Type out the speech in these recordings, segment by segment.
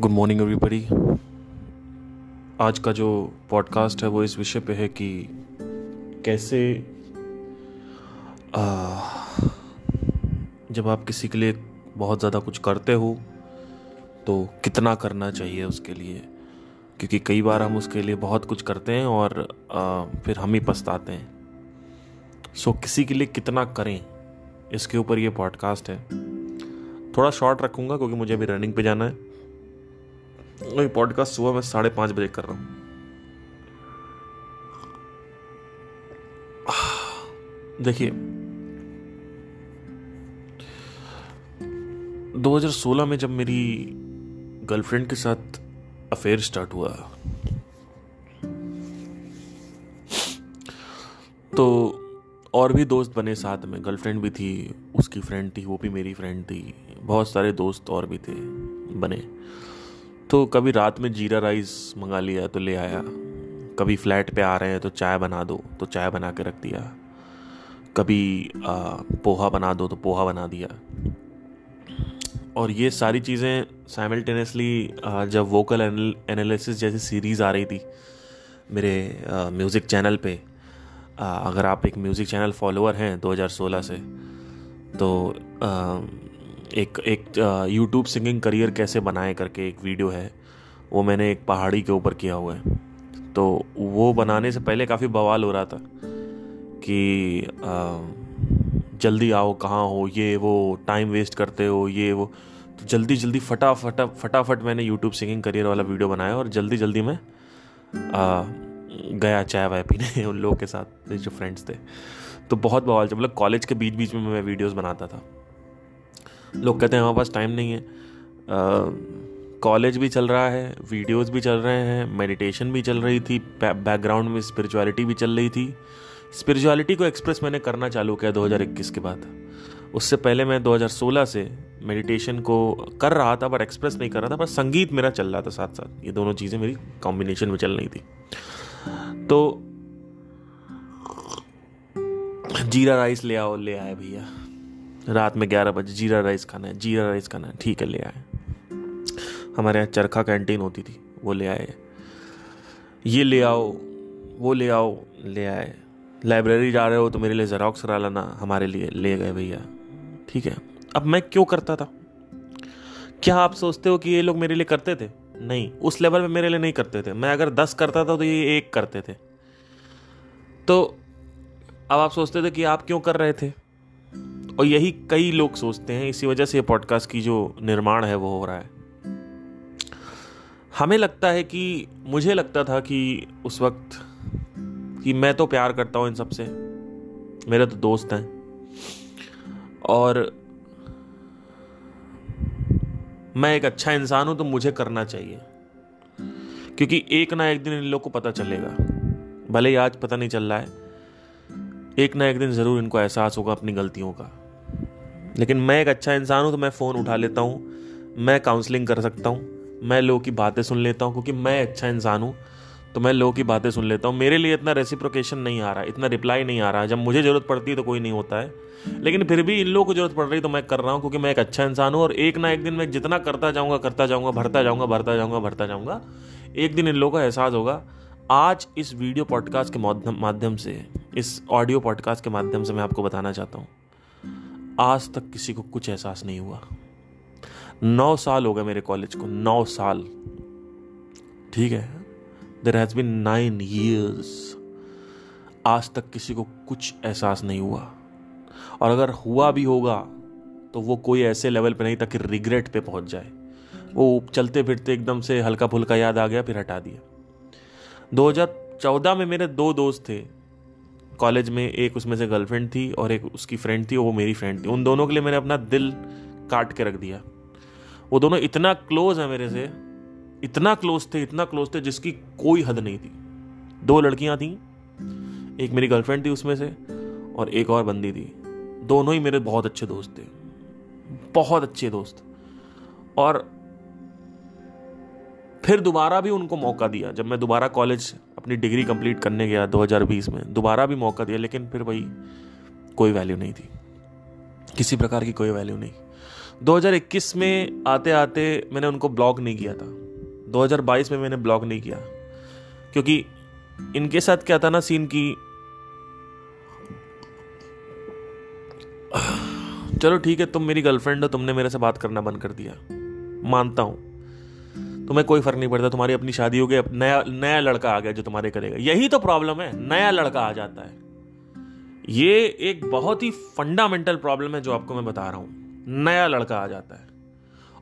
Good morning everybody आज का जो पॉडकास्ट है वो इस विषय पे है कि कैसे आ, जब आप किसी के लिए बहुत ज़्यादा कुछ करते हो तो कितना करना चाहिए उसके लिए? क्योंकि कई बार हम उसके लिए बहुत कुछ करते हैं और आ, फिर हम ही पछताते हैं। सो किसी के लिए कितना करें? इसके ऊपर ये पॉडकास्ट है। थोड़ा शॉर्ट रखूँगा क्योंकि मुझे अभी रनिंग पे जाना है। वही पॉडकास्ट सुबह मैं साढ़े पाँच बजे कर रहा हूँ। देखिए 2016 में जब मेरी गर्लफ्रेंड के साथ अफेयर स्टार्ट हुआ तो और भी दोस्त बने साथ में। गर्लफ्रेंड भी थी, उसकी फ्रेंड थी, वो भी मेरी फ्रेंड थी, बहुत सारे दोस्त और भी थे, बने। तो कभी रात में जीरा राइस मंगा लिया तो ले आया। कभी फ्लैट पे आ रहे हैं तो चाय बना दो तो चाय बना के रख दिया। कभी आ, पोहा बना दो तो पोहा बना दिया। और ये सारी चीज़ें साइमल्टेनियसली जब वोकल एनालिसिस जैसी सीरीज़ आ रही थी मेरे म्यूज़िक चैनल पे आ, अगर आप एक म्यूज़िक चैनल फॉलोअर हैं 2016 से तो आ, एक एक यूट्यूब सिंगिंग करियर कैसे बनाए करके एक वीडियो है वो मैंने एक पहाड़ी के ऊपर किया हुआ है। तो वो बनाने से पहले काफ़ी बवाल हो रहा था कि आ, जल्दी आओ कहाँ हो ये वो टाइम वेस्ट करते हो ये वो। तो जल्दी जल्दी फटाफट फटाफट मैंने यूट्यूब सिंगिंग करियर वाला वीडियो बनाया और जल्दी जल्दी मैं आ, गया चाय वाय पीने उन लोगों के साथ जो फ्रेंड्स थे। तो बहुत बवाल मतलब कॉलेज के बीच बीच में मैं वीडियोस बनाता था। लोग कहते हैं हमारे पास टाइम नहीं है. कॉलेज भी चल रहा है वीडियोस भी चल रहे हैं मेडिटेशन भी चल रही थी बैकग्राउंड में स्पिरिचुअलिटी भी चल रही थी। स्पिरिचुअलिटी को एक्सप्रेस मैंने करना चालू किया 2021 के बाद। उससे पहले मैं 2016 से मेडिटेशन को कर रहा था, पर एक्सप्रेस नहीं कर रहा था, पर संगीत मेरा चल रहा था साथ साथ ये दोनों चीज़ें मेरी कॉम्बिनेशन में चल रही थी। तो जीरा राइस ले आओ, ले आए भैया। रात में ग्यारह बजे जीरा राइस खाना है, जीरा राइस खाना है। ठीक है, ले आए। हमारे यहाँ चरखा कैंटीन होती थी, वो ले आए। ये ले आओ, वो ले आओ, ले आए। लाइब्रेरी जा रहे हो तो मेरे लिए जेरोक्स करा लाना, हमारे लिए ले गए भैया। ठीक है। अब मैं क्यों करता था? क्या आप सोचते हो कि ये लोग मेरे लिए करते थे? नहीं, उस लेवल पे मेरे लिए नहीं करते थे। मैं अगर दस करता था तो ये एक करते थे। तो अब आप सोचते थे कि आप क्यों कर रहे थे? और यही कई लोग सोचते हैं, इसी वजह से पॉडकास्ट की जो निर्माण है वो हो रहा है। हमें लगता है कि, मुझे लगता था कि उस वक्त कि मैं तो प्यार करता हूँ इन सबसे मेरे तो दोस्त हैं। और मैं एक अच्छा इंसान हूँ तो मुझे करना चाहिए। क्योंकि एक ना एक दिन इन लोग को पता चलेगा। भले ही आज पता नहीं चल रहा है, एक ना एक दिन ज़रूर इनको एहसास होगा अपनी गलतियों का। लेकिन मैं एक अच्छा इंसान हूँ तो मैं फ़ोन उठा लेता हूँ, मैं काउंसलिंग कर सकता हूँ, मैं लोगों की बातें सुन लेता हूँ, क्योंकि मैं अच्छा इंसान हूँ तो मैं लोगों की बातें सुन लेता हूँ। मेरे लिए इतना रेसिप्रोकेशन नहीं आ रहा, इतना रिप्लाई नहीं आ रहा। जब मुझे ज़रूरत पड़ती है तो कोई नहीं होता है। लेकिन फिर भी इन लोगों को ज़रूरत पड़ रही तो मैं कर रहा हूँ, क्योंकि मैं एक अच्छा इंसान हूँ, और एक ना एक दिन मैं जितना करता जाऊँगा करता जाऊँगा, भरता जाऊँगा भरता जाऊँगा भरता जाऊँगा, एक दिन इन लोगों का एहसास होगा। आज इस वीडियो पॉडकास्ट के माध्यम से, इस ऑडियो पॉडकास्ट के माध्यम से मैं आपको बताना चाहता हूँ। आज तक किसी को कुछ एहसास नहीं हुआ। नौ साल हो गए मेरे कॉलेज को, नौ साल। ठीक है? There has been nine years आज तक किसी को कुछ एहसास नहीं हुआ। और अगर हुआ भी होगा तो वो कोई ऐसे लेवल पे नहीं ताकि रिग्रेट पे पहुँच जाए। वो चलते फिरते एकदम से हल्का फुल्का याद आ गया, फिर हटा दिया। 2014 में मेरे दो दोस्त थे। कॉलेज में एक उसमें से गर्लफ्रेंड थी और एक उसकी फ्रेंड थी, वो मेरी फ्रेंड थी। उन दोनों के लिए मैंने अपना दिल काट के रख दिया। वो दोनों इतना क्लोज है मेरे से, इतना क्लोज थे, इतना क्लोज थे जिसकी कोई हद नहीं थी। दो लड़कियाँ थी, एक मेरी गर्लफ्रेंड थी उसमें से और एक और बंदी थी। दोनों ही मेरे बहुत अच्छे दोस्त थे, बहुत अच्छे दोस्त। और फिर दोबारा भी उनको मौका दिया, जब मैं दोबारा कॉलेज अपनी डिग्री कंप्लीट करने गया 2020 में। दोबारा भी मौका दिया, लेकिन फिर वही कोई वैल्यू नहीं थी। किसी प्रकार की कोई वैल्यू नहीं। 2021 में आते आते मैंने उनको ब्लॉक नहीं किया था। 2022 में मैंने ब्लॉक नहीं किया। क्योंकि इनके साथ क्या था ना सीन की, चलो ठीक है, तुम मेरी गर्लफ्रेंड हो, तुमने मेरे से बात करना बंद कर दिया। मानता हूँ। तुम्हें कोई फ़र्क नहीं पड़ता, तुम्हारी अपनी शादी हो गई नया नया लड़का आ गया जो तुम्हारे करेगा। यही तो प्रॉब्लम है, नया लड़का आ जाता है। ये एक बहुत ही फंडामेंटल प्रॉब्लम है जो आपको मैं बता रहा हूँ। नया लड़का आ जाता है।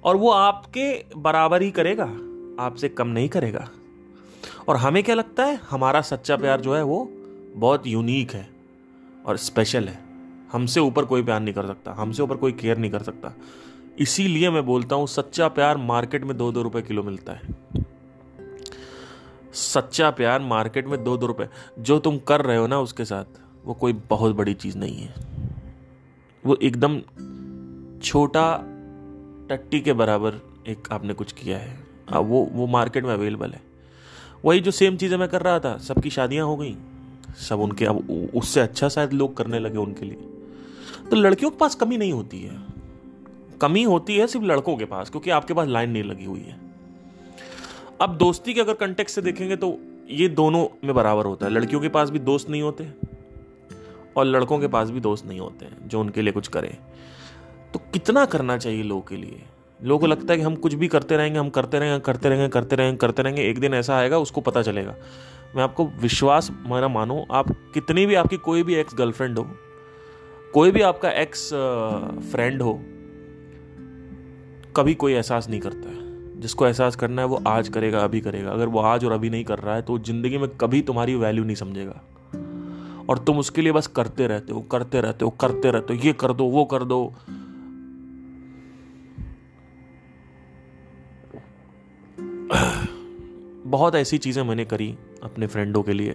और वो आपके बराबर ही करेगा, आपसे कम नहीं करेगा। और हमें क्या लगता है, हमारा सच्चा प्यार जो है वो बहुत यूनिक है और स्पेशल है। हमसे ऊपर कोई प्यार नहीं कर सकता, हमसे ऊपर कोई केयर नहीं कर सकता। इसीलिए मैं बोलता हूँ सच्चा प्यार मार्केट में दो दो रुपए किलो मिलता है। सच्चा प्यार मार्केट में दो दो रुपए। जो तुम कर रहे हो ना उसके साथ वो कोई बहुत बड़ी चीज़ नहीं है। वो एकदम छोटा टट्टी के बराबर एक आपने कुछ किया है। आ, वो वो मार्केट में अवेलेबल है। वही जो सेम चीज़ें मैं कर रहा था सबकी शादियाँ हो गई। सब उनके अब उससे अच्छा शायद लोग करने लगे उनके लिए। तो लड़कियों के पास कमी नहीं होती है। कमी होती है सिर्फ़ लड़कों के पास, क्योंकि आपके पास लाइन नहीं लगी हुई है। अब दोस्ती के अगर कंटेक्ट से देखेंगे तो ये दोनों में बराबर होता है। लड़कियों के पास भी दोस्त नहीं होते और लड़कों के पास भी दोस्त नहीं होते हैं, जो उनके लिए कुछ करें। तो कितना करना चाहिए लोगों के लिए? लोगों को लगता है कि हम कुछ भी करते रहेंगे, हम करते रहेंगे करते रहेंगे करते रहेंगे करते रहेंगे, एक दिन ऐसा आएगा, उसको पता चलेगा। मैं आपको विश्वास मेरा मानो, आप कितनी भी आपकी कोई भी एक्स गर्लफ्रेंड हो, कोई भी आपका एक्स फ्रेंड हो कभी कोई एहसास नहीं करता है। जिसको एहसास करना है, वो आज करेगा, अभी करेगा। अगर वो आज और अभी नहीं कर रहा है तो ज़िंदगी में कभी तुम्हारी वैल्यू नहीं समझेगा। और तुम उसके लिए बस करते रहते हो, करते रहते हो, करते रहते हो, ये कर दो, वो कर दो। बहुत ऐसी चीज़ें मैंने करी अपने फ्रेंडों के लिए,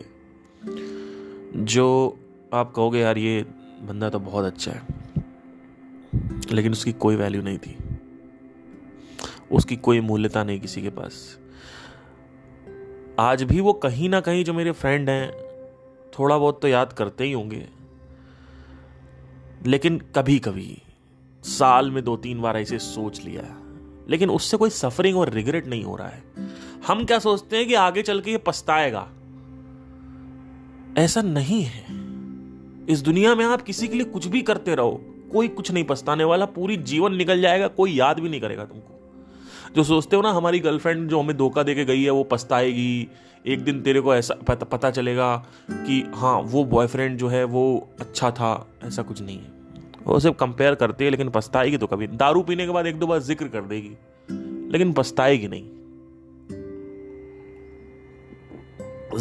जो आप कहोगे, यार, ये बंदा तो बहुत अच्छा है। लेकिन उसकी कोई वैल्यू नहीं थी। उसकी कोई मूल्यता नहीं किसी के पास। आज भी वो कहीं ना कहीं जो मेरे फ्रेंड हैं थोड़ा बहुत तो याद करते ही होंगे। लेकिन कभी कभी साल में दो तीन बार ऐसे सोच लिया। है लेकिन उससे कोई सफरिंग और रिग्रेट नहीं हो रहा है। हम क्या सोचते हैं कि आगे चल के ये पछताएगा? ऐसा नहीं है। इस दुनिया में आप किसी के लिए कुछ भी करते रहो, कोई कुछ नहीं पछताने वाला, पूरी जीवन निकल जाएगा, कोई याद भी नहीं करेगा तुमको। जो सोचते हो ना हमारी गर्लफ्रेंड जो हमें धोखा दे के गई है वो पछताएगी। एक दिन तेरे को ऐसा पता, पता चलेगा कि हाँ वो बॉयफ्रेंड जो है वो अच्छा था ऐसा कुछ नहीं है। वो सिर्फ़ कंपेयर करती है लेकिन पछताएगी तो कभी। दारू पीने के बाद एक दो बार ज़िक्र कर देगी लेकिन पछताएगी नहीं।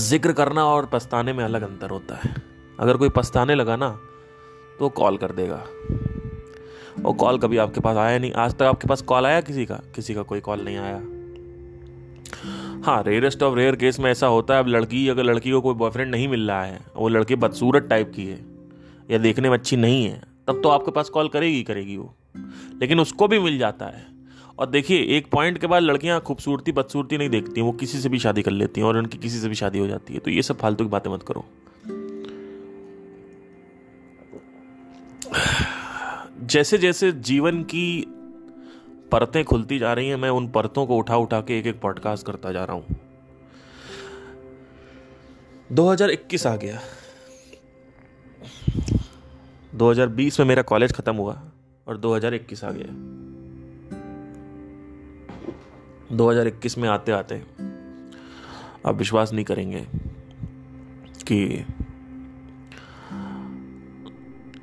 ज़िक्र करना और पछताने में अलग अंतर होता है। अगर कोई पछताने लगा ना तो कॉल कर देगा। और कॉल कभी आपके पास आया नहीं? आज तक आपके पास कॉल आया किसी का? किसी का कोई कॉल नहीं आया। हाँ रेयरेस्ट ऑफ़ रेयर केस में ऐसा होता है, अब लड़की, अगर लड़की को कोई बॉयफ्रेंड नहीं मिल रहा है, वो लड़की बदसूरत टाइप की है, या देखने में अच्छी नहीं है, तब तो आपके पास कॉल करेगी करेगी वो। लेकिन उसको भी मिल जाता है। और देखिए, एक पॉइंट के बाद लड़कियाँ खूबसूरती, बदसूरती नहीं देखती, वो किसी से भी शादी कर लेती हैं और उनकी किसी से भी शादी हो जाती है। तो ये सब फालतू की बातें मत करो। जैसे जैसे जीवन की परतें खुलती जा रही हैं, मैं उन परतों को उठा उठा के एक एक पॉडकास्ट करता जा रहा हूँ। 2021 आ गया। 2020 में मेरा कॉलेज खत्म हुआ और 2021 आ गया। 2021 में आते आते आप विश्वास नहीं करेंगे कि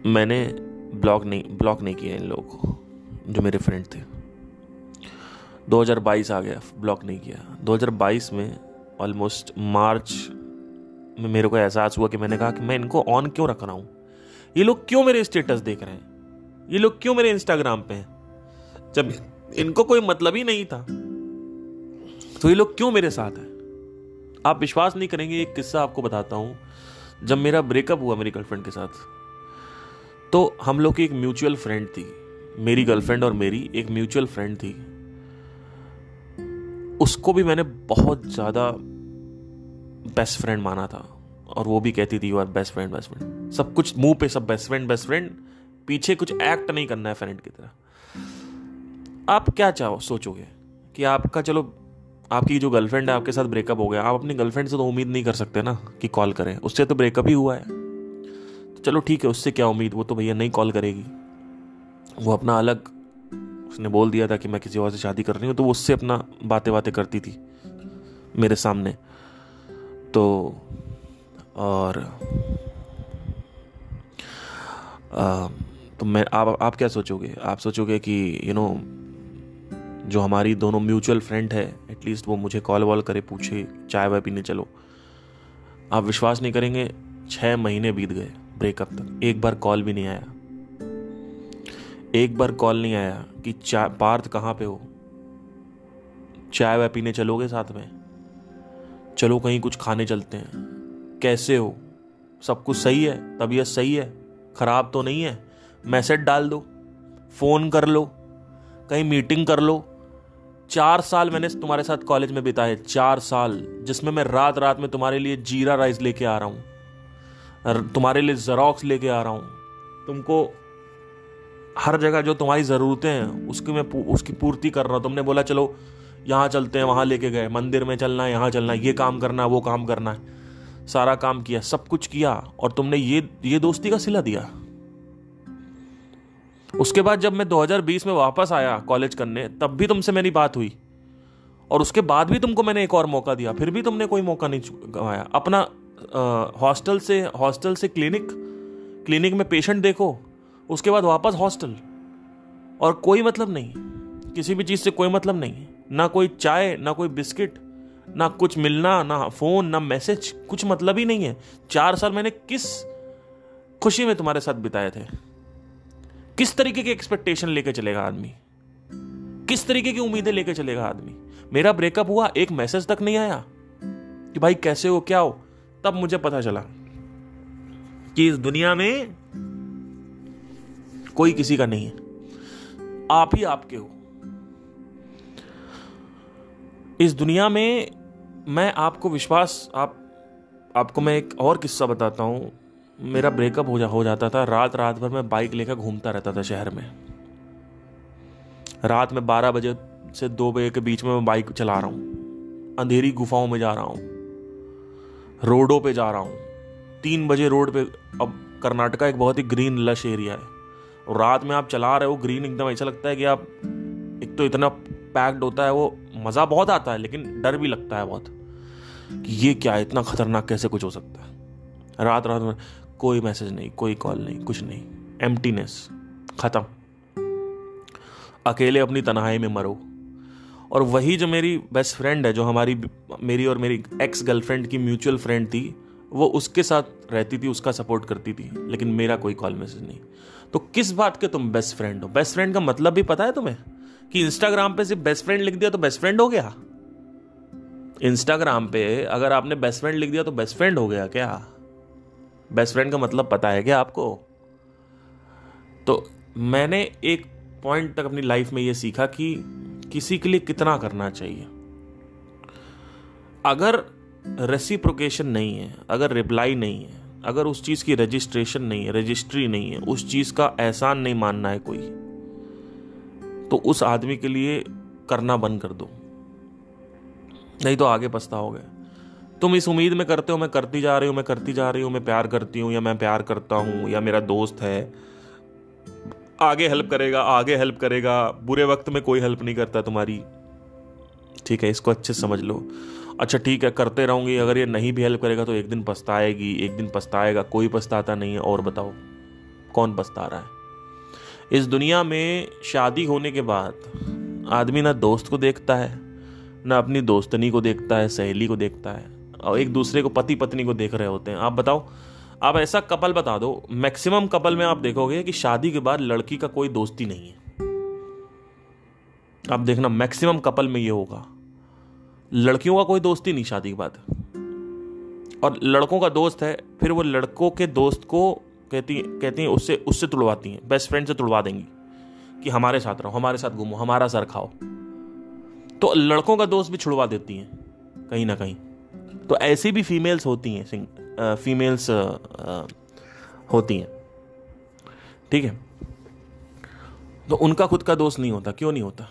मैंने ब्लॉक नहीं ब्लॉक नहीं किया इन लोगों को, जो मेरे फ्रेंड थे। 2022 आ गया, ब्लॉक नहीं किया। 2022 में ऑलमोस्ट मार्च में मेरे को एहसास हुआ कि मैंने कहा कि मैं इनको ऑन क्यों रख रहा हूँ? ये लोग क्यों मेरे स्टेटस देख रहे हैं? ये लोग क्यों मेरे इंस्टाग्राम पे हैं? जब इनको कोई मतलब ही नहीं था तो ये लोग क्यों मेरे साथ हैं? आप विश्वास नहीं करेंगे, एक किस्सा आपको बताता हूँ। जब मेरा ब्रेकअप हुआ मेरी गर्लफ्रेंड के साथ तो हम लोग की एक म्यूचुअल फ्रेंड थी, मेरी गर्लफ्रेंड और मेरी एक म्यूचुअल फ्रेंड थी। उसको भी मैंने बहुत ज़्यादा बेस्ट फ्रेंड माना था, और वो भी कहती थी you are best friend best friend सब कुछ मुँह पे, सब बेस्ट फ्रेंड बेस्ट फ्रेंड पीछे कुछ एक्ट नहीं करना है फ्रेंड की तरह। आप क्या चाहो, सोचोगे कि आपका, चलो, आपकी जो गर्लफ्रेंड है, आपके साथ ब्रेकअप हो गया, आप अपनी गर्लफ्रेंड से तो उम्मीद नहीं कर सकते ना कि कॉल करें, उससे तो ब्रेकअप ही हुआ है। चलो ठीक है उससे क्या उम्मीद? वो तो भैया नहीं कॉल करेगी। वो अपना अलग उसने बोल दिया था कि मैं किसी और से शादी कर रही हूँ तो वो उससे अपना बातें बातें करती थी मेरे सामने। तो और आ, तो मैं आप आप क्या सोचोगे? आप सोचोगे कि यू you नो know, जो हमारी दोनों म्यूचुअल फ्रेंड है एटलीस्ट वो मुझे कॉल वॉल करे पूछे चाय वाय पीने चलो। आप विश्वास नहीं करेंगे छः महीने बीत गए। ब्रेकअप तक। एक बार कॉल भी नहीं आया। एक बार कॉल नहीं आया कि चाय पार्थ कहाँ पे हो? चाय वाय पीने चलोगे साथ में? चलो कहीं कुछ खाने चलते हैं। कैसे हो? सब कुछ सही है? तबीयत सही है? खराब तो नहीं है? मैसेज डाल दो। फ़ोन कर लो। कहीं मीटिंग कर लो। चार साल मैंने तुम्हारे साथ कॉलेज में बिताए। चार साल, जिसमें मैं रात रात में तुम्हारे लिए जीरा राइस लेके आ रहा हूँ। तुम्हारे लिए जरोक्स लेके आ रहा हूँ। तुमको हर जगह जो तुम्हारी ज़रूरतें हैं, उसकी मैं उसकी पूर्ति कर रहा हूँ। तुमने बोला, चलो, यहाँ चलते हैं, वहाँ लेके गए। मंदिर में चलना है, यहाँ चलना है, ये काम करना है, वो काम करना है। सारा काम किया, सब कुछ किया, और तुमने ये ये दोस्ती का सिला दिया। उसके बाद जब मैं 2020 में वापस आया कॉलेज करने, तब भी तुमसे मेरी बात हुई। और उसके बाद भी तुमको मैंने एक और मौका दिया, फिर भी तुमने कोई मौका नहीं गवाया। अपना हॉस्टल से हॉस्टल से क्लिनिक क्लिनिक में पेशेंट देखो, उसके बाद वापस हॉस्टल। और कोई मतलब नहीं, किसी भी चीज़ से कोई मतलब नहीं, ना कोई चाय, ना कोई बिस्किट, ना कुछ मिलना, ना फ़ोन, ना मैसेज, कुछ मतलब ही नहीं है। चार साल मैंने किस खुशी में तुम्हारे साथ बिताए थे? किस तरीके की एक्सपेक्टेशन लेके चलेगा आदमी? किस तरीके की उम्मीदें लेके चलेगा आदमी? मेरा ब्रेकअप हुआ, एक मैसेज तक नहीं आया कि भाई कैसे हो, क्या हो? तब मुझे पता चला कि इस दुनिया में कोई किसी का नहीं है। आप ही आपके हो। इस दुनिया में मैं आपको विश्वास, आप, आपको मैं एक और किस्सा बताता हूँ। मेरा ब्रेकअप हो जा, हो जाता था। रात रात भर मैं बाइक लेकर घूमता रहता था शहर में। रात में बारह बजे से दो बजे के बीच में मैं बाइक चला रहा हूँ। अंधेरी गुफाओं में जा रहा हूँ। रोडों पे जा रहा हूँ। तीन बजे रोड पे, अब कर्नाटका एक बहुत ही ग्रीन लश एरिया है। और रात में आप चला रहे हो ग्रीन एकदम ऐसा लगता है कि आप, एक तो इतना पैक्ड होता है, वो मज़ा बहुत आता है, लेकिन डर भी लगता है बहुत कि ये क्या है, इतना खतरनाक कैसे कुछ हो सकता है? रात रात में कोई मैसेज नहीं, कोई कॉल नहीं, कुछ नहीं। एम्प्टीनेस ख़त्म। अकेले अपनी तनहाई में मरो। और वही जो मेरी बेस्ट फ्रेंड है, जो हमारी मेरी और मेरी एक्स गर्लफ्रेंड की म्यूचुअल फ्रेंड थी, वो उसके साथ रहती थी, उसका सपोर्ट करती थी, लेकिन मेरा कोई कॉल मैसेज नहीं। तो किस बात के तुम बेस्ट फ्रेंड हो? बेस्ट फ्रेंड का मतलब भी पता है तुम्हें? कि इंस्टाग्राम पे सिर्फ़ बेस्ट फ्रेंड लिख दिया तो बेस्ट फ्रेंड हो गया? इंस्टाग्राम पे अगर आपने बेस्ट फ्रेंड लिख दिया तो बेस्ट फ्रेंड हो गया क्या? बेस्ट फ्रेंड का मतलब पता है क्या आपको? तो मैंने एक पॉइंट तक अपनी लाइफ में यह सीखा कि किसी के लिए कितना करना चाहिए? अगर रेसिप्रोकेशन नहीं है, अगर रिप्लाई नहीं है, अगर उस चीज़ की रजिस्ट्रेशन नहीं है रजिस्ट्री नहीं है, उस चीज़ का एहसान नहीं मानना है कोई तो उस आदमी के लिए करना बंद कर दो। नहीं तो आगे पछताओगे। तुम इस उम्मीद में करते हो, मैं करती जा रही हूँ, मैं करती जा रही हूँ, मैं प्यार करती हूँ, या मैं प्यार करता हूँ, या मेरा दोस्त है आगे हेल्प करेगा, आगे हेल्प करेगा। बुरे वक्त में कोई हेल्प नहीं करता तुम्हारी। ठीक है, इसको अच्छे समझ लो। अच्छा ठीक है, करते रहूँगी। अगर ये नहीं भी हेल्प करेगा तो एक दिन पछताएगी, एक दिन पछताएगा। कोई पछताता नहीं है। और बताओ, कौन पछता रहा है? इस दुनिया में शादी होने के बाद आदमी ना दोस्त को देखता है, ना अपनी दोस्तनी को देखता है, सहेली को देखता है, और एक दूसरे को पति पत्नी को देख रहे होते हैं। आप बताओ आप ऐसा कपल बता दो, मैक्सिमम कपल में आप देखोगे कि शादी के बाद लड़की का कोई दोस्ती नहीं है। आप देखना, मैक्सिमम कपल में ये होगा। लड़कियों का कोई दोस्ती नहीं शादी के बाद। और लड़कों का दोस्त है, फिर वो लड़कों के दोस्त को कहती कहती हैं, उससे उससे तुड़वाती हैं बेस्ट फ्रेंड से तुड़वा देंगी कि हमारे साथ रहो, हमारे साथ घूमो, हमारा सर खाओ। तो लड़कों का दोस्त भी छुड़वा देती हैं, कहीं ना कहीं। तो ऐसी भी फीमेल्स होती हैं फीमेल्स होती हैं। ठीक है? तो उनका खुद का दोस्त नहीं होता। क्यों नहीं होता?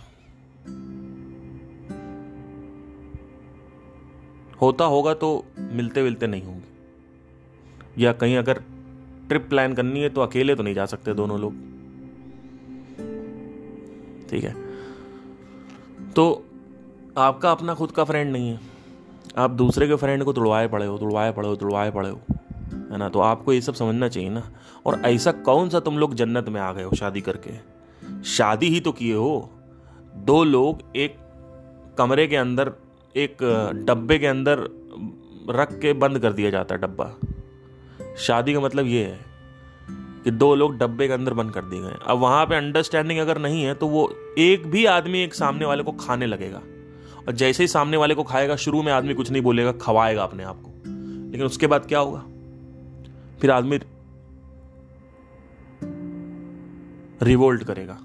होता होगा तो मिलते मिलते नहीं होंगे। या कहीं अगर ट्रिप प्लान करनी है तो अकेले तो नहीं जा सकते दोनों लोग। ठीक है? तो आपका अपना खुद का फ्रेंड नहीं है। आप दूसरे के फ्रेंड को तुड़वाए पड़े हो, तुड़वाए पड़े हो, तुड़वाए पड़े हो, है ना? तो आपको ये सब समझना चाहिए ना। और ऐसा कौन सा तुम लोग जन्नत में आ गए हो शादी करके? शादी ही तो किए हो। दो लोग एक कमरे के अंदर, एक डब्बे के अंदर रख के बंद कर दिया जाता है डब्बा। शादी का मतलब ये है कि दो लोग डब्बे के अंदर बंद कर दिए गए अब वहाँ पे अंडरस्टैंडिंग अगर नहीं है तो वो एक भी आदमी एक सामने वाले को खाने लगेगा। और जैसे ही सामने वाले को खाएगा, शुरू में आदमी कुछ नहीं बोलेगा, खवाएगा अपने आप को। लेकिन उसके बाद क्या होगा? फिर आदमी रिवोल्ट करेगा।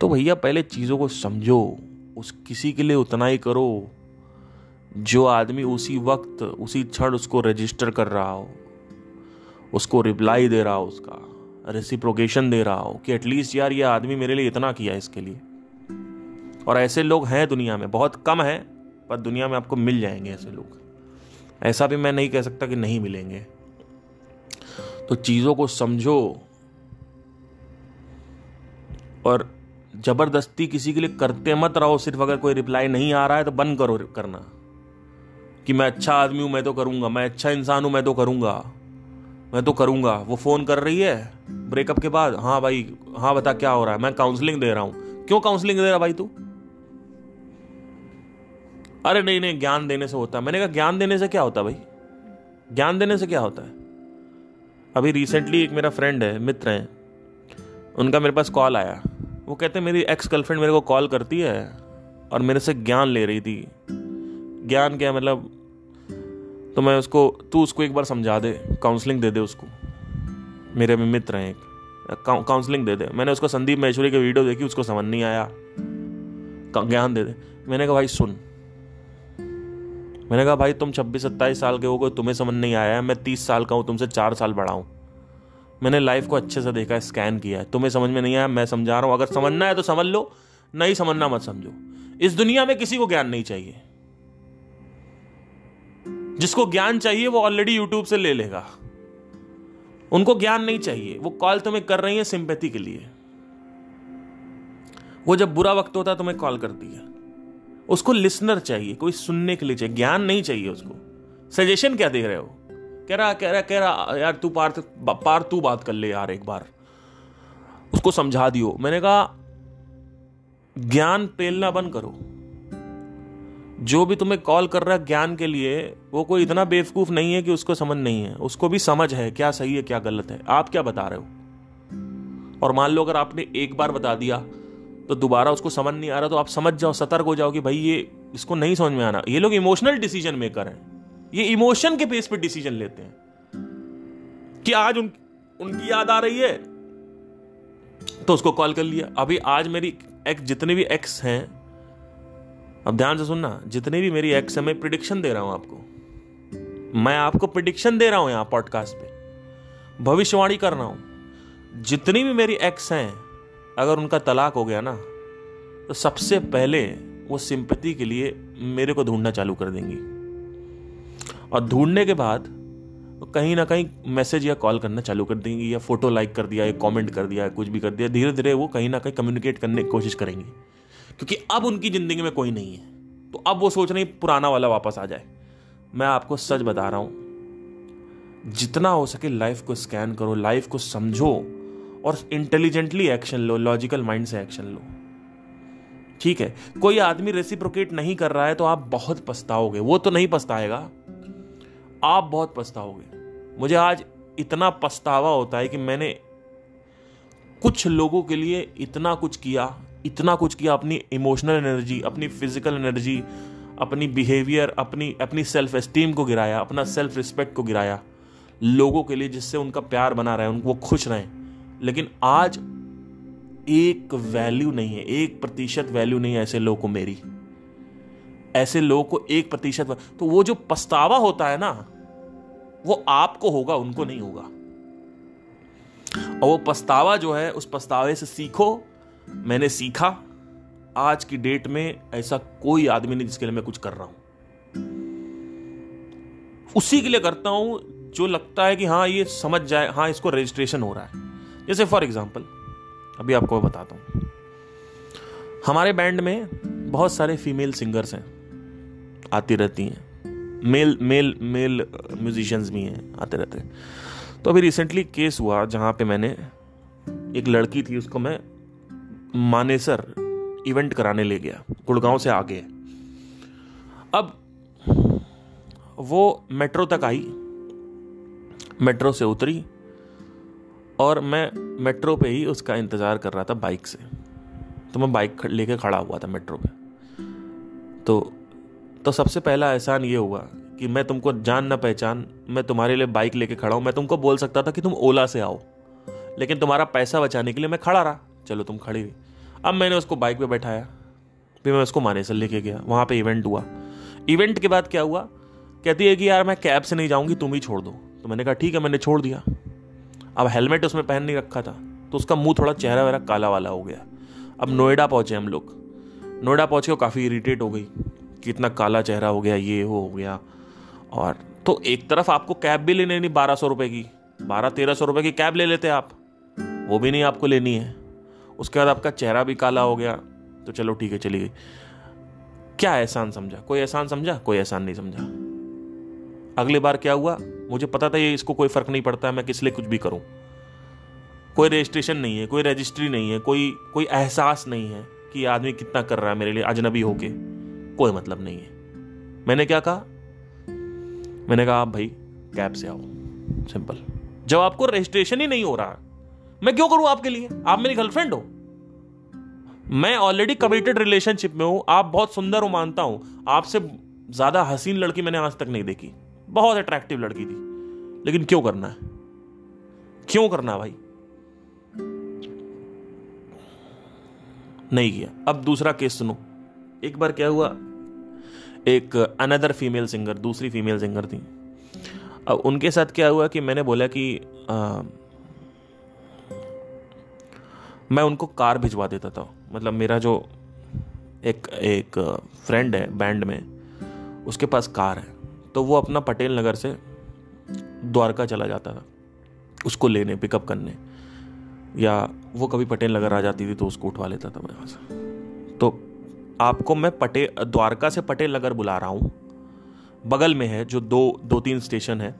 तो भैया, पहले चीज़ों को समझो। उस किसी के लिए उतना ही करो जो आदमी उसी वक्त, उसी क्षण उसको रजिस्टर कर रहा हो। उसको रिप्लाई दे रहा हो उसका रेसिप्रोकेशन दे रहा हो कि एटलीस्ट यार ये आदमी मेरे लिए इतना किया इसके लिए। और ऐसे लोग हैं दुनिया में, बहुत कम है, पर दुनिया में आपको मिल जाएँगे ऐसे लोग। ऐसा भी मैं नहीं कह सकता कि नहीं मिलेंगे। तो चीज़ों को समझो और ज़बरदस्ती किसी के लिए करते मत रहो, सिर्फ़ अगर कोई रिप्लाई नहीं आ रहा है तो बंद करो करना। कि मैं अच्छा आदमी हूँ, मैं तो करूँगा, मैं अच्छा इंसान हूँ, मैं तो करूँगा, मैं तो करूँगा। वो फ़ोन कर रही है ब्रेकअप के बाद हाँ भाई हाँ बता क्या हो रहा है? मैं काउंसलिंग दे रहा हूँ। क्यों काउंसलिंग दे रहा भाई तू? अरे नहीं नहीं, ज्ञान देने से होता है। मैंने कहा, ज्ञान देने से क्या होता भाई? ज्ञान देने से क्या होता है? अभी रिसेंटली एक मेरा फ्रेंड है, मित्र है। उनका मेरे पास कॉल आया। वो कहते हैं, मेरी एक्स गर्लफ्रेंड मेरे को कॉल करती है और मेरे से ज्ञान ले रही थी। ज्ञान क्या मतलब तो मैं उसको, तू उसको एक बार समझा दे काउंसलिंग दे दे उसको। मेरे में मित्र हैं एक। काउंसलिंग दे दे। मैंने उसको संदीप महेश्वरी की वीडियो देखी, उसको समझ नहीं आया। ज्ञान दे दे। मैंने कहा, भाई सुन मैंने कहा, भाई, तुम छब्बीस, सत्ताईस साल के हो गए, तुम्हें समझ नहीं आया मैं तीस साल का हूँ, तुमसे चार साल बड़ा हूँ। मैंने लाइफ को अच्छे से देखा है स्कैन किया है। तुम्हें समझ में नहीं आया, मैं समझा रहा हूँ। अगर समझना है तो समझ लो, नहीं समझना मत समझो। इस दुनिया में किसी को ज्ञान नहीं चाहिए। जिसको ज्ञान चाहिए, वो ऑलरेडी यूट्यूब से ले लेगा। उनको ज्ञान नहीं चाहिए। वो कॉल तुम्हें कर रही है सिंपैथी के लिए। वो जब बुरा वक्त होता है, तुम्हें कॉल करती है। उसको लिसनर चाहिए, कोई सुनने के लिए चाहिए, ज्ञान नहीं चाहिए उसको। सजेशन क्या दे रहे हो? कह रहा कह रहा कह रहा, यार तू पार पार तू बात कर ले यार एक बार। उसको समझा दियो। मैंने कहा, ज्ञान पेलना बंद करो। जो भी तुम्हें कॉल कर रहा है ज्ञान के लिए, वो कोई इतना बेवकूफ़ नहीं है कि उसको समझ नहीं है। उसको भी समझ है क्या सही है, क्या गलत है। आप क्या बता रहे हो? और मान लो अगर आपने एक बार बता दिया तो दोबारा उसको समझ नहीं आ रहा तो आप समझ जाओ सतर्क हो जाओ कि भाई ये इसको नहीं समझ में आना। ये लोग इमोशनल डिसीज़न मेकर हैं। ये इमोशन के बेस पे डिसीज़न लेते हैं। कि आज उन, उनकी याद आ रही है तो उसको कॉल कर लिया। अभी आज मेरी एक्स जितने भी एक्स हैं अब ध्यान से सुनना जितने भी मेरी एक्स है मैं प्रिडिक्शन दे रहा हूँ आपको। मैं आपको प्रिडिक्शन दे रहा हूँ यहाँ पॉडकास्ट पे। भविष्यवाणी कर रहा हूँ। जितनी भी मेरी एक्स हैं अगर उनका तलाक हो गया ना तो सबसे पहले वो सिंपति के लिए मेरे को ढूंढना चालू कर देंगी। और ढूँढने के बाद कहीं ना कहीं मैसेज या कॉल करना चालू कर देंगी, या फ़ोटो लाइक कर दिया, या कमेंट कर दिया, कुछ भी कर दिया धीरे धीरे वो कहीं ना कहीं कम्युनिकेट करने की कोशिश करेंगी। क्योंकि अब उनकी ज़िंदगी में कोई नहीं है। तो अब वो सोच रही पुराना वाला वापस आ जाए। मैं आपको सच बता रहा हूँ, जितना हो सके लाइफ को स्कैन करो, लाइफ को समझो। और इंटेलिजेंटली एक्शन लो लॉजिकल माइंड से एक्शन लो। ठीक है? कोई आदमी रेसिप्रोकेट नहीं कर रहा है तो आप बहुत पछताओगे। वो तो नहीं पछताएगा। आप बहुत पछताओगे। मुझे आज इतना पछतावा होता है कि मैंने कुछ लोगों के लिए इतना कुछ किया, इतना कुछ किया अपनी इमोशनल एनर्जी अपनी फ़िज़िकल एनर्जी अपनी बिहेवियर अपनी अपनी सेल्फ एस्टीम को गिराया, अपना सेल्फ रिस्पेक्ट को गिराया, लोगों के लिए जिससे उनका प्यार बना रहे वो खुश रहें। लेकिन आज एक वैल्यू नहीं है, एक प्रतिशत वैल्यू नहीं है ऐसे लोगों को मेरी। ऐसे लोगों को एक प्रतिशत तो वो जो पछतावा होता है ना, वो आपको होगा, उनको नहीं होगा। और वो पछतावा जो है, उस पछतावे से सीखो, मैंने सीखा। आज की डेट में ऐसा कोई आदमी नहीं जिसके लिए मैं कुछ कर रहा हूँ। उसी के लिए करता हूँ, जो लगता है कि हाँ ये समझ जाए हाँ इसको रजिस्ट्रेशन हो रहा है। जैसे फॉर एग्ज़ाम्पल अभी आपको बताता हूँ। हमारे बैंड में बहुत सारे फीमेल सिंगर्स हैं, आती रहती हैं। मेल मेल मेल म्यूजिशियंस भी हैं, आते रहते हैं। तो अभी रिसेंटली केस हुआ जहाँ पे मैंने एक लड़की थी, उसको मैं मानेसर इवेंट कराने ले गया, गुड़गांव से आगे। अब वो मेट्रो तक आई मेट्रो से उतरी और मैं मेट्रो पे ही उसका इंतज़ार कर रहा था बाइक से। तो मैं बाइक लेके खड़ा हुआ था मेट्रो पे। तो तो सबसे पहला एहसान ये हुआ कि मैं तुमको जान ना पहचान, मैं तुम्हारे लिए बाइक लेके खड़ा हूँ। मैं तुमको बोल सकता था कि तुम ओला से आओ, लेकिन तुम्हारा पैसा बचाने के लिए मैं खड़ा रहा। चलो तुम खड़ी रही अब मैंने उसको बाइक पे बैठाया। फिर मैं उसको मानेसर लेके गया। वहाँ पे इवेंट हुआ। इवेंट के बाद क्या हुआ? कहती है कि यार मैं कैब से नहीं जाऊँगी, तुम ही छोड़ दो। तो मैंने कहा, ठीक है, मैंने छोड़ दिया। अब हेलमेट उसमें पहन नहीं रखा था तो उसका मुँह थोड़ा चेहरा वेरा काला वाला हो गया। अब नोएडा पहुँचे हम लोग। नोएडा पहुँचे काफ़ी इरीटेट हो गई कि इतना काला चेहरा हो गया, ये हो गया। और तो एक तरफ़ आपको कैब भी लेनी नहीं, बारह सौ रुपए की। बारह, तेरह सौ रुपए की कैब ले लेते आप। वो भी नहीं आपको लेनी है। उसके बाद आपका चेहरा भी काला हो गया। तो चलो ठीक है, चली गई। क्या एहसान समझा? कोई एहसान समझा? कोई एहसान नहीं समझा। अगली बार क्या हुआ? मुझे पता था ये इसको कोई फ़र्क नहीं पड़ता, मैं किस लिए कुछ भी करूँ। कोई रजिस्ट्रेशन नहीं है, कोई रजिस्ट्री नहीं है, कोई कोई एहसास नहीं है कि आदमी कितना कर रहा है मेरे लिए अजनबी होके। कोई मतलब नहीं है। मैंने क्या कहा? मैंने कहा, आप भाई कैब से आओ। सिंपल जब आपको रजिस्ट्रेशन ही नहीं हो रहा, मैं क्यों करूँ आपके लिए? आप मेरी गर्लफ्रेंड हो। मैं ऑलरेडी कमिटेड रिलेशनशिप में हूँ। आप बहुत सुंदर हो मानता हूँ। आपसे ज़्यादा हसीन लड़की मैंने आज तक नहीं देखी। बहुत अट्रैक्टिव लड़की थी। लेकिन क्यों करना है? क्यों करना भाई? नहीं किया। अब दूसरा केस सुनो। एक बार क्या हुआ? एक अनदर फीमेल सिंगर दूसरी फीमेल सिंगर थी। अब उनके साथ क्या हुआ कि मैंने बोला कि आ, मैं उनको कार भिजवा देता था। मतलब मेरा जो एक एक फ्रेंड है बैंड में उसके पास कार है। तो वो अपना पटेल नगर से द्वारका चला जाता था, उसको लेने पिकअप करने। या वो कभी पटेल नगर आ जाती थी तो उसको उठवा लेता था मैं वहाँ से। तो आपको मैं पटे, द्वारका से पटेल नगर बुला रहा हूँ। बगल में है जो दो दो तीन स्टेशन है।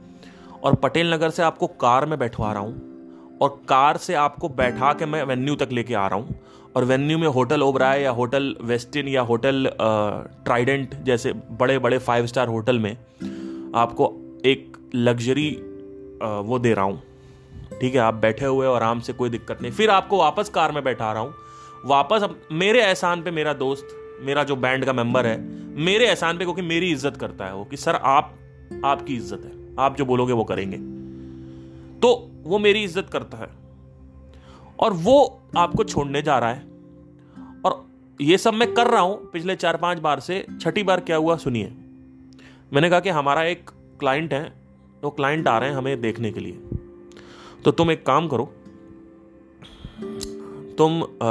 और पटेल नगर से आपको कार में बैठवा रहा हूँ। और कार से आपको बैठा के मैं वेन्यू तक लेके आ रहा हूँ। और वेन्यू में होटल ओबराय या होटल वेस्टिन या होटल ट्राइडेंट जैसे बड़े बड़े फाइव स्टार होटल में आपको एक लग्जरी वो दे रहा हूँ। ठीक है, आप बैठे हुए और आराम से कोई दिक्कत नहीं। फिर आपको वापस कार में बैठा रहा हूँ। वापस अब मेरे एहसान पे मेरा दोस्त, मेरा जो बैंड का मेंबर है, मेरे एहसान पे क्योंकि मेरी इज़्ज़त करता है वो कि, सर, आप, आपकी इज़्ज़त है। आप जो बोलोगे वो करेंगे। तो वो मेरी इज़्ज़त करता है। और वो आपको छोड़ने जा रहा है। और ये सब मैं कर रहा हूँ पिछले चार पाँच बार से छठी बार क्या हुआ सुनिए। मैंने कहा कि हमारा एक क्लाइंट है वो क्लाइंट आ रहे हैं हमें देखने के लिए। तो तुम एक काम करो तुम आ,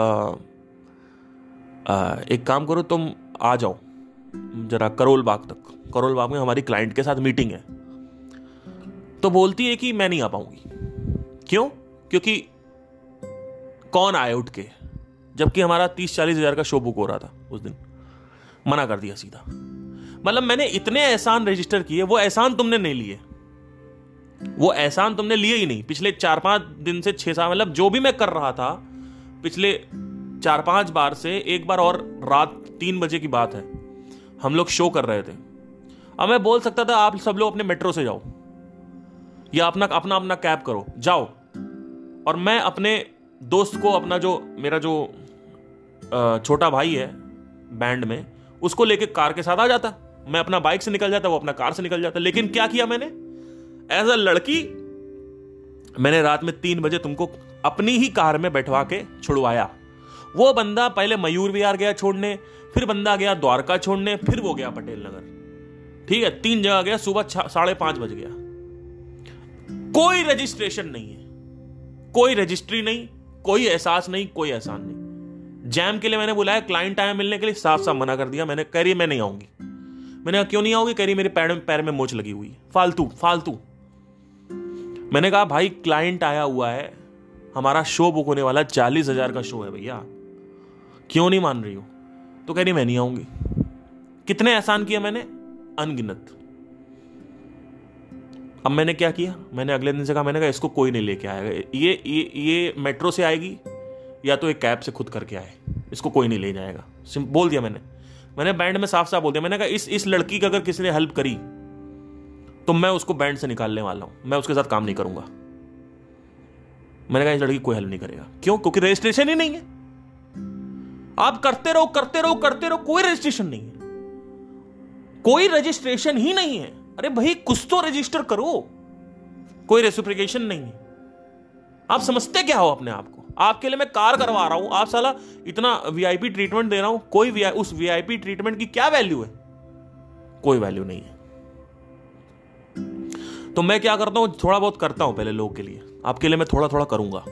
आ, एक काम करो तुम आ जाओ जरा करोल बाग तक। करोल बाग में हमारी क्लाइंट के साथ मीटिंग है। तो बोलती है कि मैं नहीं आ पाऊँगी। क्यों? क्योंकि कौन आए उठ के? जबकि हमारा तीस चालीस हज़ार का शो बुक हो रहा था उस दिन। मना कर दिया सीधा। मतलब मैंने इतने एहसान रजिस्टर किए, वो एहसान तुमने नहीं लिए। वो एहसान तुमने लिए ही नहीं। पिछले चार पाँच दिन से छह साल मतलब जो भी मैं कर रहा था, पिछले चार पाँच बार से एक बार और रात तीन बजे की बात है। हम लोग शो कर रहे थे। अब मैं बोल सकता था, आप सब लोग अपने मेट्रो से जाओ। या अपना अपना अपना कैब करो। जाओ। और मैं अपने दोस्त को अपना जो, मेरा जो छोटा भाई है बैंड में, उसको लेके कार के साथ आ जाता। मैं अपना बाइक से निकल जाता, वो अपना कार से निकल जाता। लेकिन क्या किया मैंने? एज अ लड़की, मैंने रात में तीन बजे तुमको अपनी ही कार में बैठवा के छुड़वाया। वो बंदा पहले मयूर विहार गया छोड़ने, फिर बंदा गया द्वारका छोड़ने, फिर वो गया पटेल नगर। ठीक है, तीन जगह गया, सुबह साढ़े पाँच बज गया। कोई रजिस्ट्रेशन नहीं है। कोई रजिस्ट्री नहीं। कोई एहसास नहीं, कोई एहसान नहीं। जैम के लिए मैंने बुलाया क्लाइंट आया मिलने के लिए साफ़ साफ़ मना कर दिया। मैंने कह रही, मैं नहीं आऊँगी। मैंने कहा, क्यों नहीं आओगे? कह रही, मेरे पैर में पैर में मोच लगी हुई फालतू फालतू। मैंने कहा, भाई क्लाइंट आया हुआ है। हमारा शो बुक होने वाला चालीस हज़ार का शो है भैया। क्यों नहीं मान रही हो? तो कह रही, मैं नहीं आऊँगी। कितने एहसान किया मैंने? अनगिनत। अब मैंने क्या किया? मैंने अगले दिन से कहा, मैंने कहा, इसको कोई नहीं लेके आएगा। ये ये ये मेट्रो से आएगी या तो एक कैब से खुद करके आए। इसको कोई नहीं ले जाएगा। बोल दिया मैंने। मैंने बैंड में साफ़ साफ़ बोल दिया। मैंने कहा, इस इस लड़की की अगर किसी ने हेल्प करी तो मैं उसको बैंड से निकालने वाला हूँ। मैं उसके साथ काम नहीं करूँगा। मैंने कहा, इस लड़की कोई हेल्प नहीं करेगा। क्यों? क्योंकि रजिस्ट्रेशन ही नहीं है। आप करते रहो करते रहो करते रहो, कोई रजिस्ट्रेशन नहीं है। कोई रजिस्ट्रेशन ही नहीं है। अरे भाई, कुछ तो रजिस्टर करो। कोई रेसिप्रिकेशन नहीं है। आप समझते क्या हो अपने आप को? आपके लिए मैं कार करवा रहा हूँ। आप साला इतना वीआईपी ट्रीटमेंट दे रहा हूँ। कोई वीआई उस वीआईपी ट्रीटमेंट की क्या वैल्यू है? कोई वैल्यू नहीं है। तो मैं क्या करता हूँ? थोड़ा बहुत करता हूँ पहले लोगों के लिए। आपके लिए मैं थोड़ा थोड़ा करूँगा।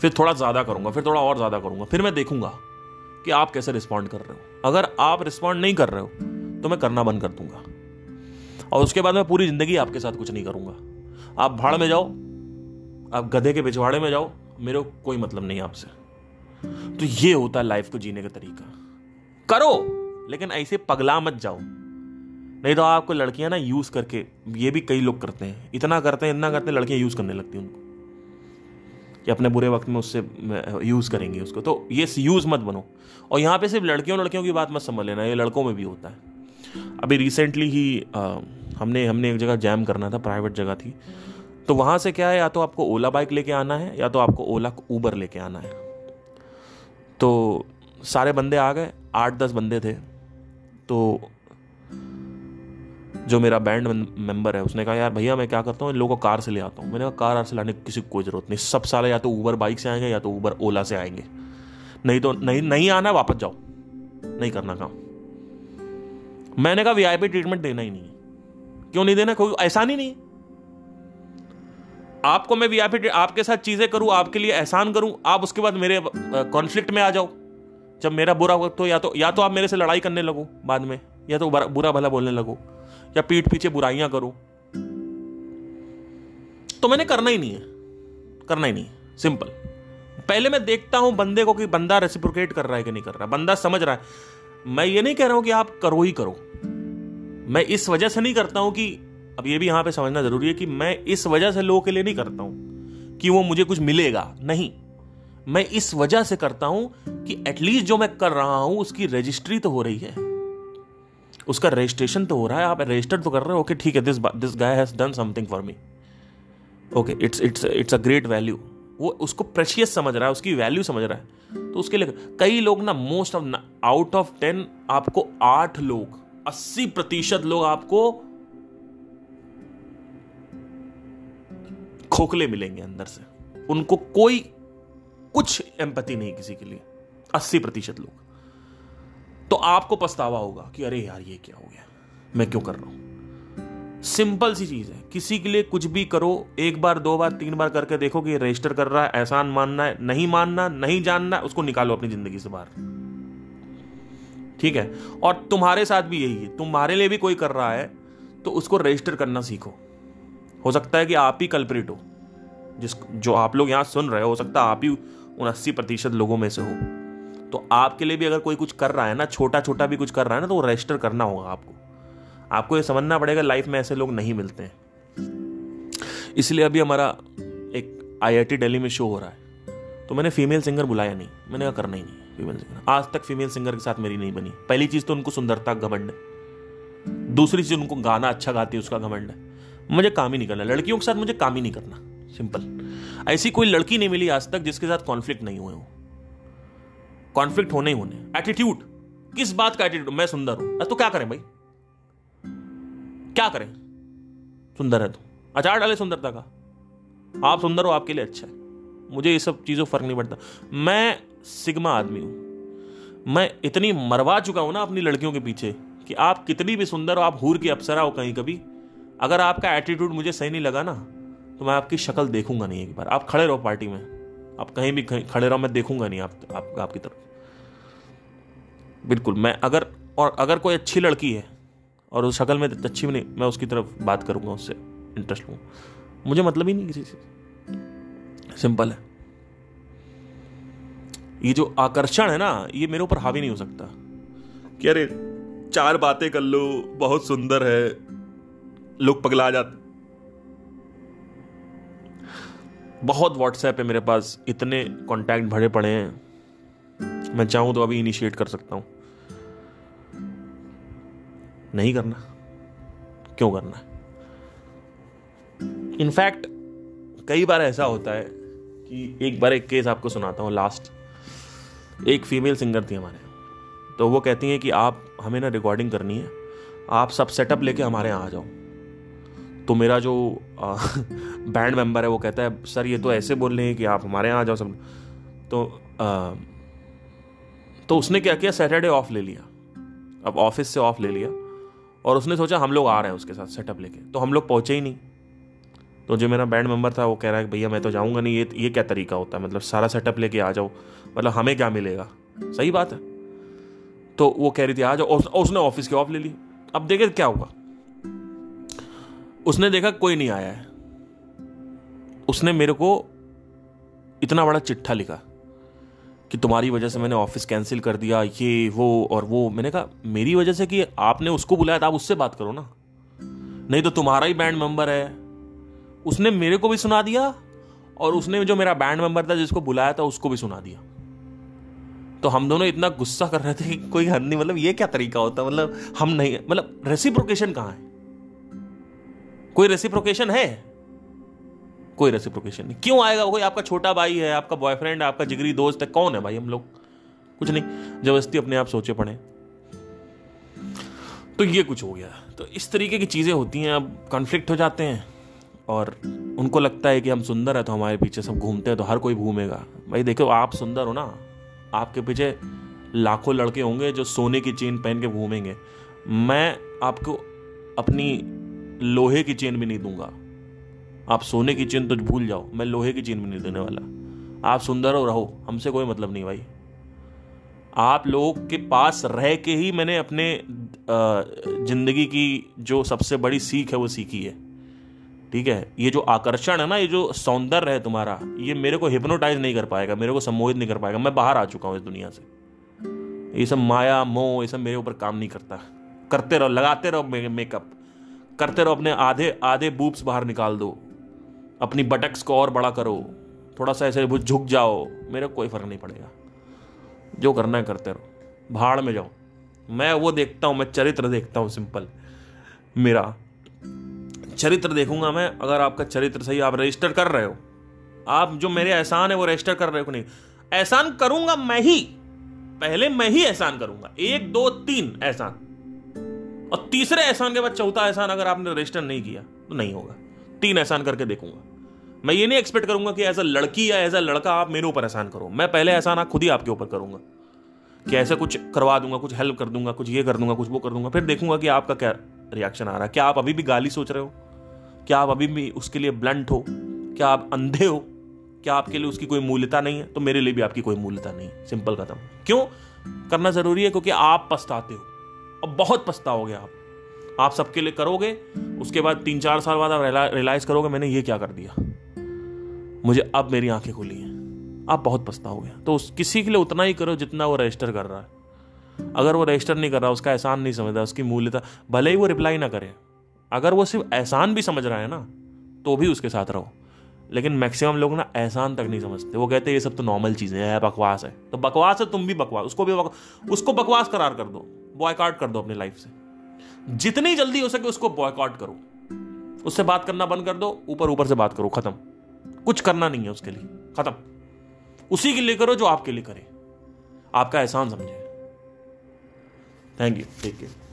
फिर थोड़ा ज़्यादा करूँगा, फिर थोड़ा और ज़्यादा करूँगा। फिर मैं देखूँगा कि आप कैसे रिस्पॉन्ड कर रहे हो। अगर आप रिस्पॉन्ड नहीं कर रहे हो तो मैं करना बंद कर दूँगा। और उसके बाद मैं पूरी ज़िंदगी आपके साथ कुछ नहीं करूँगा। आप भाड़ में जाओ आप गधे के पिछवाड़े में जाओ मेरे कोई मतलब नहीं आपसे। तो ये होता है लाइफ को जीने का तरीका। करो लेकिन ऐसे पगला मत जाओ। नहीं तो आपको लड़कियाँ ना यूज़ करके ये भी कई लोग करते हैं इतना करते हैं इतना करते हैं लड़कियाँ यूज़ करने लगती हैं उनको। कि अपने बुरे वक्त में उससे यूज़ करेंगे उसको। तो ये यूज़ मत बनो। और यहाँ पे सिर्फ़ लड़कियों लड़कियों की बात मत समझ लेना ये लड़कों में भी होता है। अभी रिसेंटली ही आ, हमने हमने एक जगह जैम करना था प्राइवेट जगह थी। तो वहाँ से क्या है, या तो आपको ओला बाइक लेके आना है, या तो आपको ओला ऊबर लेके आना है। तो सारे बंदे आ गए आठ दस बंदे थे। तो जो मेरा बैंड मेंबर है, उसने कहा, यार भैया, मैं क्या करता हूँ, इन लोगों को कार से ले आता हूँ। मैंने कहा, कार से लाने की किसी को कोई ज़रूरत नहीं। सब साले या तो ऊबर बाइक से आएँगे, या तो ऊबर ओला से आएँगे। नहीं तो नहीं नहीं आना, वापस जाओ। नहीं करना काम। मैंने कहा वीआईपी ट्रीटमेंट देना ही नहीं क्यों नहीं देना? कोई एहसान ही नहीं आपको मैं वीआईपी आपके साथ चीज़ें करूँ, आपके लिए एहसान करूँ, आप उसके बाद मेरे कॉन्फ्लिक्ट में आ जाओ। जब मेरा बुरा वक्त हो, या तो या तो आप मेरे से लड़ाई करने लगो बाद में, या तो बुरा भला बोलने लगो, या पीठ पीछे बुराइयाँ करो। तो मैंने करना ही नहीं है। करना ही नहीं है। सिंपल पहले मैं देखता हूँ बंदे को कि बंदा रेसिप्रोकेट कर रहा है कि नहीं कर रहा। बंदा समझ रहा है। मैं ये नहीं कह रहा हूँ कि आप करो ही करो। मैं इस वजह से नहीं करता हूँ कि, अब ये भी यहाँ पे समझना ज़रूरी है कि मैं इस वजह से लोगों के लिए नहीं करता हूँ कि वो मुझे कुछ मिलेगा, नहीं। मैं इस वजह से करता हूँ कि एटलीस्ट जो मैं कर रहा हूँ, उसकी रजिस्ट्री तो हो रही है। उसका रजिस्ट्रेशन तो हो रहा है, आप रजिस्टर तो कर रहे हो ओके ठीक है this this guy has done something for me okay it's it's it's a great value वो उसको प्रेशियस समझ रहा है, उसकी वैल्यू समझ रहा है। तो उसके लिए कई लोग ना most of out of ten आपको आठ लोग अस्सी प्रतिशत लोग आपको खोखले मिलेंगे अंदर से। उनको कोई कुछ एम्पति नहीं किसी के लिए। अस्सी प्रतिशत लोग। तो आपको पछतावा होगा कि अरे यार, ये क्या हो गया? मैं क्यों कर रहा हूँ? सिंपल सी चीज़ है। किसी के लिए कुछ भी करो, एक बार, दो बार, तीन बार करके देखो कि रजिस्टर कर रहा है, एहसान मानना है, नहीं मानना, नहीं जानना, उसको निकालो अपनी ज़िंदगी से बाहर। ठीक है? और तुम्हारे साथ भी यही है। तुम्हारे लिए भी कोई कर रहा है तो उसको रजिस्टर करना सीखो। हो सकता है कि आप ही कल्परेट हो। जिस, जो आप लोग यहाँ सुन रहे हो हो सकता है आप ही उन अस्सी प्रतिशत लोगों में से हो। तो आपके लिए भी अगर कोई कुछ कर रहा है ना छोटा छोटा भी कुछ कर रहा है ना तो वो रजिस्टर करना होगा आपको। आपको ये समझना पड़ेगा लाइफ में ऐसे लोग नहीं मिलते हैं। इसलिए अभी हमारा एक आईआईटी दिल्ली में शो हो रहा है। तो मैंने फीमेल सिंगर बुलाया नहीं। मैंने कहा करना ही नहीं। फीमेल सिंगर आज तक फीमेल सिंगर के साथ मेरी नहीं बनी। पहली चीज़ तो उनको सुंदरता घमंड है। दूसरी चीज़ उनको गाना अच्छा गाती है, उसका घमंड है। मुझे काम ही नहीं करना। लड़कियों के साथ मुझे काम ही नहीं करना। सिंपल ऐसी कोई लड़की नहीं मिली आज तक जिसके साथ कॉन्फ्लिक्ट नहीं हुए हो। कॉन्फ्लिक्ट होने ही होने। एटीट्यूड किस बात का एटीट्यूड मैं सुंदर हूँ। तो क्या करें भाई? क्या करें? सुंदर है तो। अचार डाले सुंदरता का। आप सुंदर हो, आपके लिए अच्छा है। मुझे ये सब चीज़ों फ़र्क नहीं पड़ता। मैं सिग्मा आदमी हूँ। मैं इतनी मरवा चुका हूँ ना अपनी लड़कियों के पीछे कि आप कितनी भी सुंदर हो आप हूर की अप्सरा हो कहीं कभी। अगर आपका एटीट्यूड मुझे सही नहीं लगा ना तो मैं आपकी शक्ल देखूँगा नहीं एक बार। आप खड़े रहो पार्टी में। आप कहीं भी खड़े रहो मैं देखूँगा नहीं आप, आप आपकी तरफ़। बिल्कुल मैं अगर और अगर कोई अच्छी लड़की है और उस शक्ल में अच्छी भी नहीं मैं उसकी तरफ़ बात करूँगा उससे इंटरेस्ट लूँ मुझे मतलब ही नहीं किसी से। सिंपल है। ये जो आकर्षण है ना ये मेरे ऊपर हावी नहीं हो सकता। कि अरे चार बातें कर लो बहुत सुंदर है लोग पगला जाते। बहुत व्हाट्सएप है मेरे पास इतने कांटेक्ट भरे पड़े हैं। मैं चाहूँ तो अभी इनिशिएट कर सकता हूँ। नहीं करना। क्यों करना? इनफैक्ट कई बार ऐसा होता है कि एक बार एक केस आपको सुनाता हूँ लास्ट एक फीमेल सिंगर थी हमारे। तो वो कहती हैं कि आप हमें ना रिकॉर्डिंग करनी है। आप सब सेटअप लेके हमारे यहाँ आ जाओ। तो मेरा जो बैंड मेंबर है वो कहता है सर ये तो ऐसे बोल रहे हैं कि आप हमारे यहाँ आ जाओ सब। तो आ, तो उसने क्या किया? सैटरडे ऑफ़ ले लिया। अब ऑफ़िस से ऑफ़ ले लिया। और उसने सोचा हम लोग आ रहे हैं उसके साथ सेटअप लेके। तो हम लोग पहुँचे ही नहीं। तो जो मेरा बैंड मेंबर था, वो कह रहा है भैया, मैं तो जाऊँगा नहीं, ये ये क्या तरीका होता है? मतलब सारा सेटअप लेके आ जाओ। मतलब हमें क्या मिलेगा? सही बात है। तो वो कह रही थी, आ जाओ। उसने ऑफ़िस की ऑफ़ ले ली। अब देखे क्या हुआ। उसने देखा कोई नहीं आया है। उसने मेरे को इतना बड़ा चिट्ठा लिखा कि तुम्हारी वजह से मैंने ऑफ़िस कैंसिल कर दिया, ये, वो और वो। मैंने कहा, मेरी वजह से कि आपने उसको बुलाया था, आप उससे बात करो ना। नहीं तो तुम्हारा ही बैंड मेंबर है। उसने मेरे को भी सुना दिया और उसने जो मेरा बैंड मेंबर था जिसको बुलाया था, उसको भी सुना दिया। तो हम दोनों इतना गुस्सा कर रहे थे कि कोई हद नहीं मतलब ये क्या तरीका होता मतलब हम नहीं मतलब रेसिप्रोकेशन कहाँ है? कोई रेसिप्रोकेशन है? कोई रेसिप्रोकेशन नहीं। क्यों आएगा कोई? आपका छोटा भाई है, आपका बॉयफ्रेंड है आपका जिगरी दोस्त है, कौन है भाई हम लोग? कुछ नहीं, ज़बरदस्ती अपने आप सोचे पड़े। तो ये कुछ हो गया। तो इस तरीके की चीज़ें होती हैं, अब कॉन्फ्लिक्ट हो जाते हैं। और उनको लगता है कि हम सुंदर है तो हमारे पीछे सब घूमते हैं तो हर कोई घूमेगा। भाई देखो, आप सुंदर हो ना, आपके पीछे लाखों लड़के होंगे जो सोने की चेन पहन के घूमेंगे। मैं आपको अपनी लोहे की चेन भी नहीं दूँगा। आप सोने की चेन तो भूल जाओ, मैं लोहे की चेन भी नहीं देने वाला। आप सुंदर हो, रहो, हमसे कोई मतलब नहीं भाई। आप लोग के पास रह के ही मैंने अपने ज़िंदगी की जो सबसे बड़ी सीख है वो सीखी है। ठीक है? ये जो आकर्षण है ना, ये जो सौंदर्य है तुम्हारा, ये मेरे को हिप्नोटाइज नहीं कर पाएगा, मेरे को सम्मोहित नहीं कर पाएगा। मैं बाहर आ चुका हूँ इस दुनिया से। ये सब माया, मोह, ये सब मेरे ऊपर काम नहीं करता। करते रहो, लगाते रहो मेकअप करते रहो अपने आधे आधे बूब्स बाहर निकाल दो। अपनी बटक्स को और बड़ा करो। थोड़ा सा ऐसे झुक जाओ। मेरे कोई फ़र्क नहीं पड़ेगा। जो करना है करते रहो। भाड़ में जाओ। मैं वो देखता हूँ, मैं चरित्र देखता हूँ सिंपल मेरा। चरित्र देखूँगा मैं, अगर आपका चरित्र सही, आप रजिस्टर कर रहे हो। आप जो मेरे एहसान है, वो रजिस्टर कर रहे हो नहीं। एहसान करूँगा मैं ही। पहले मैं ही एहसान करूँगा। एक, दो, तीन एहसान। और तीसरे एहसान के बाद चौथा एहसान अगर आपने रजिस्टर नहीं किया तो नहीं होगा। तीन एहसान करके देखूँगा। मैं ये नहीं एक्सपेक्ट करूँगा कि एज अ लड़की या एज अ लड़का आप मेरे ऊपर एहसान करो। मैं पहले एहसान आप खुद ही आपके ऊपर करूँगा। कि ऐसा कुछ करवा दूँगा, कुछ हेल्प कर दूँगा, कुछ ये कर दूँगा, कुछ वो कर दूँगा, फिर देखूँगा कि आपका क्या रिएक्शन आ रहा है। क्या आप अभी भी गाली सोच रहे हो? क्या आप अभी भी उसके लिए ब्लंट हो? क्या आप अंधे हो? क्या आपके लिए उसकी कोई मूल्यता नहीं है? तो मेरे लिए भी आपकी कोई मूल्यता नहीं है। सिंपल खत्म क्यों? करना ज़रूरी है क्योंकि आप पछताते हो। अब बहुत पछताओगे आप। आप सबके लिए करोगे, उसके बाद तीन चार साल बाद आप रियलाइज़ करोगे, मैंने ये क्या कर दिया? मुझे अब मेरी आँखें खुली हैं। आप बहुत पछताओगे। तो उस, किसी के लिए उतना ही करो जितना वो रजिस्टर कर रहा है। अगर वो रजिस्टर नहीं कर रहा, उसका एहसान नहीं समझ रहा उसकी मूल्यता, भले ही वो रिप्लाई ना करे। अगर वो सिर्फ़ एहसान भी समझ रहा है ना तो भी उसके साथ रहो। लेकिन मैक्सिमम लोग ना एहसान तक नहीं समझते। वो कहते ये सब तो नॉर्मल चीज़ें हैं, बकवास है। तो बकवास है, तुम भी बकवास, उसको भी. उसको बकवास करार कर दो बॉयकॉट कर दो अपनी लाइफ से। जितनी जल्दी हो सके उसको बॉयकॉट करो। उससे बात करना बंद कर दो, ऊपर ऊपर से बात करो, खत्म। कुछ करना नहीं है उसके लिए, खत्म। उसी के लिए करो जो आपके लिए करे। आपका एहसान समझे। थैंक यू ठीक केयर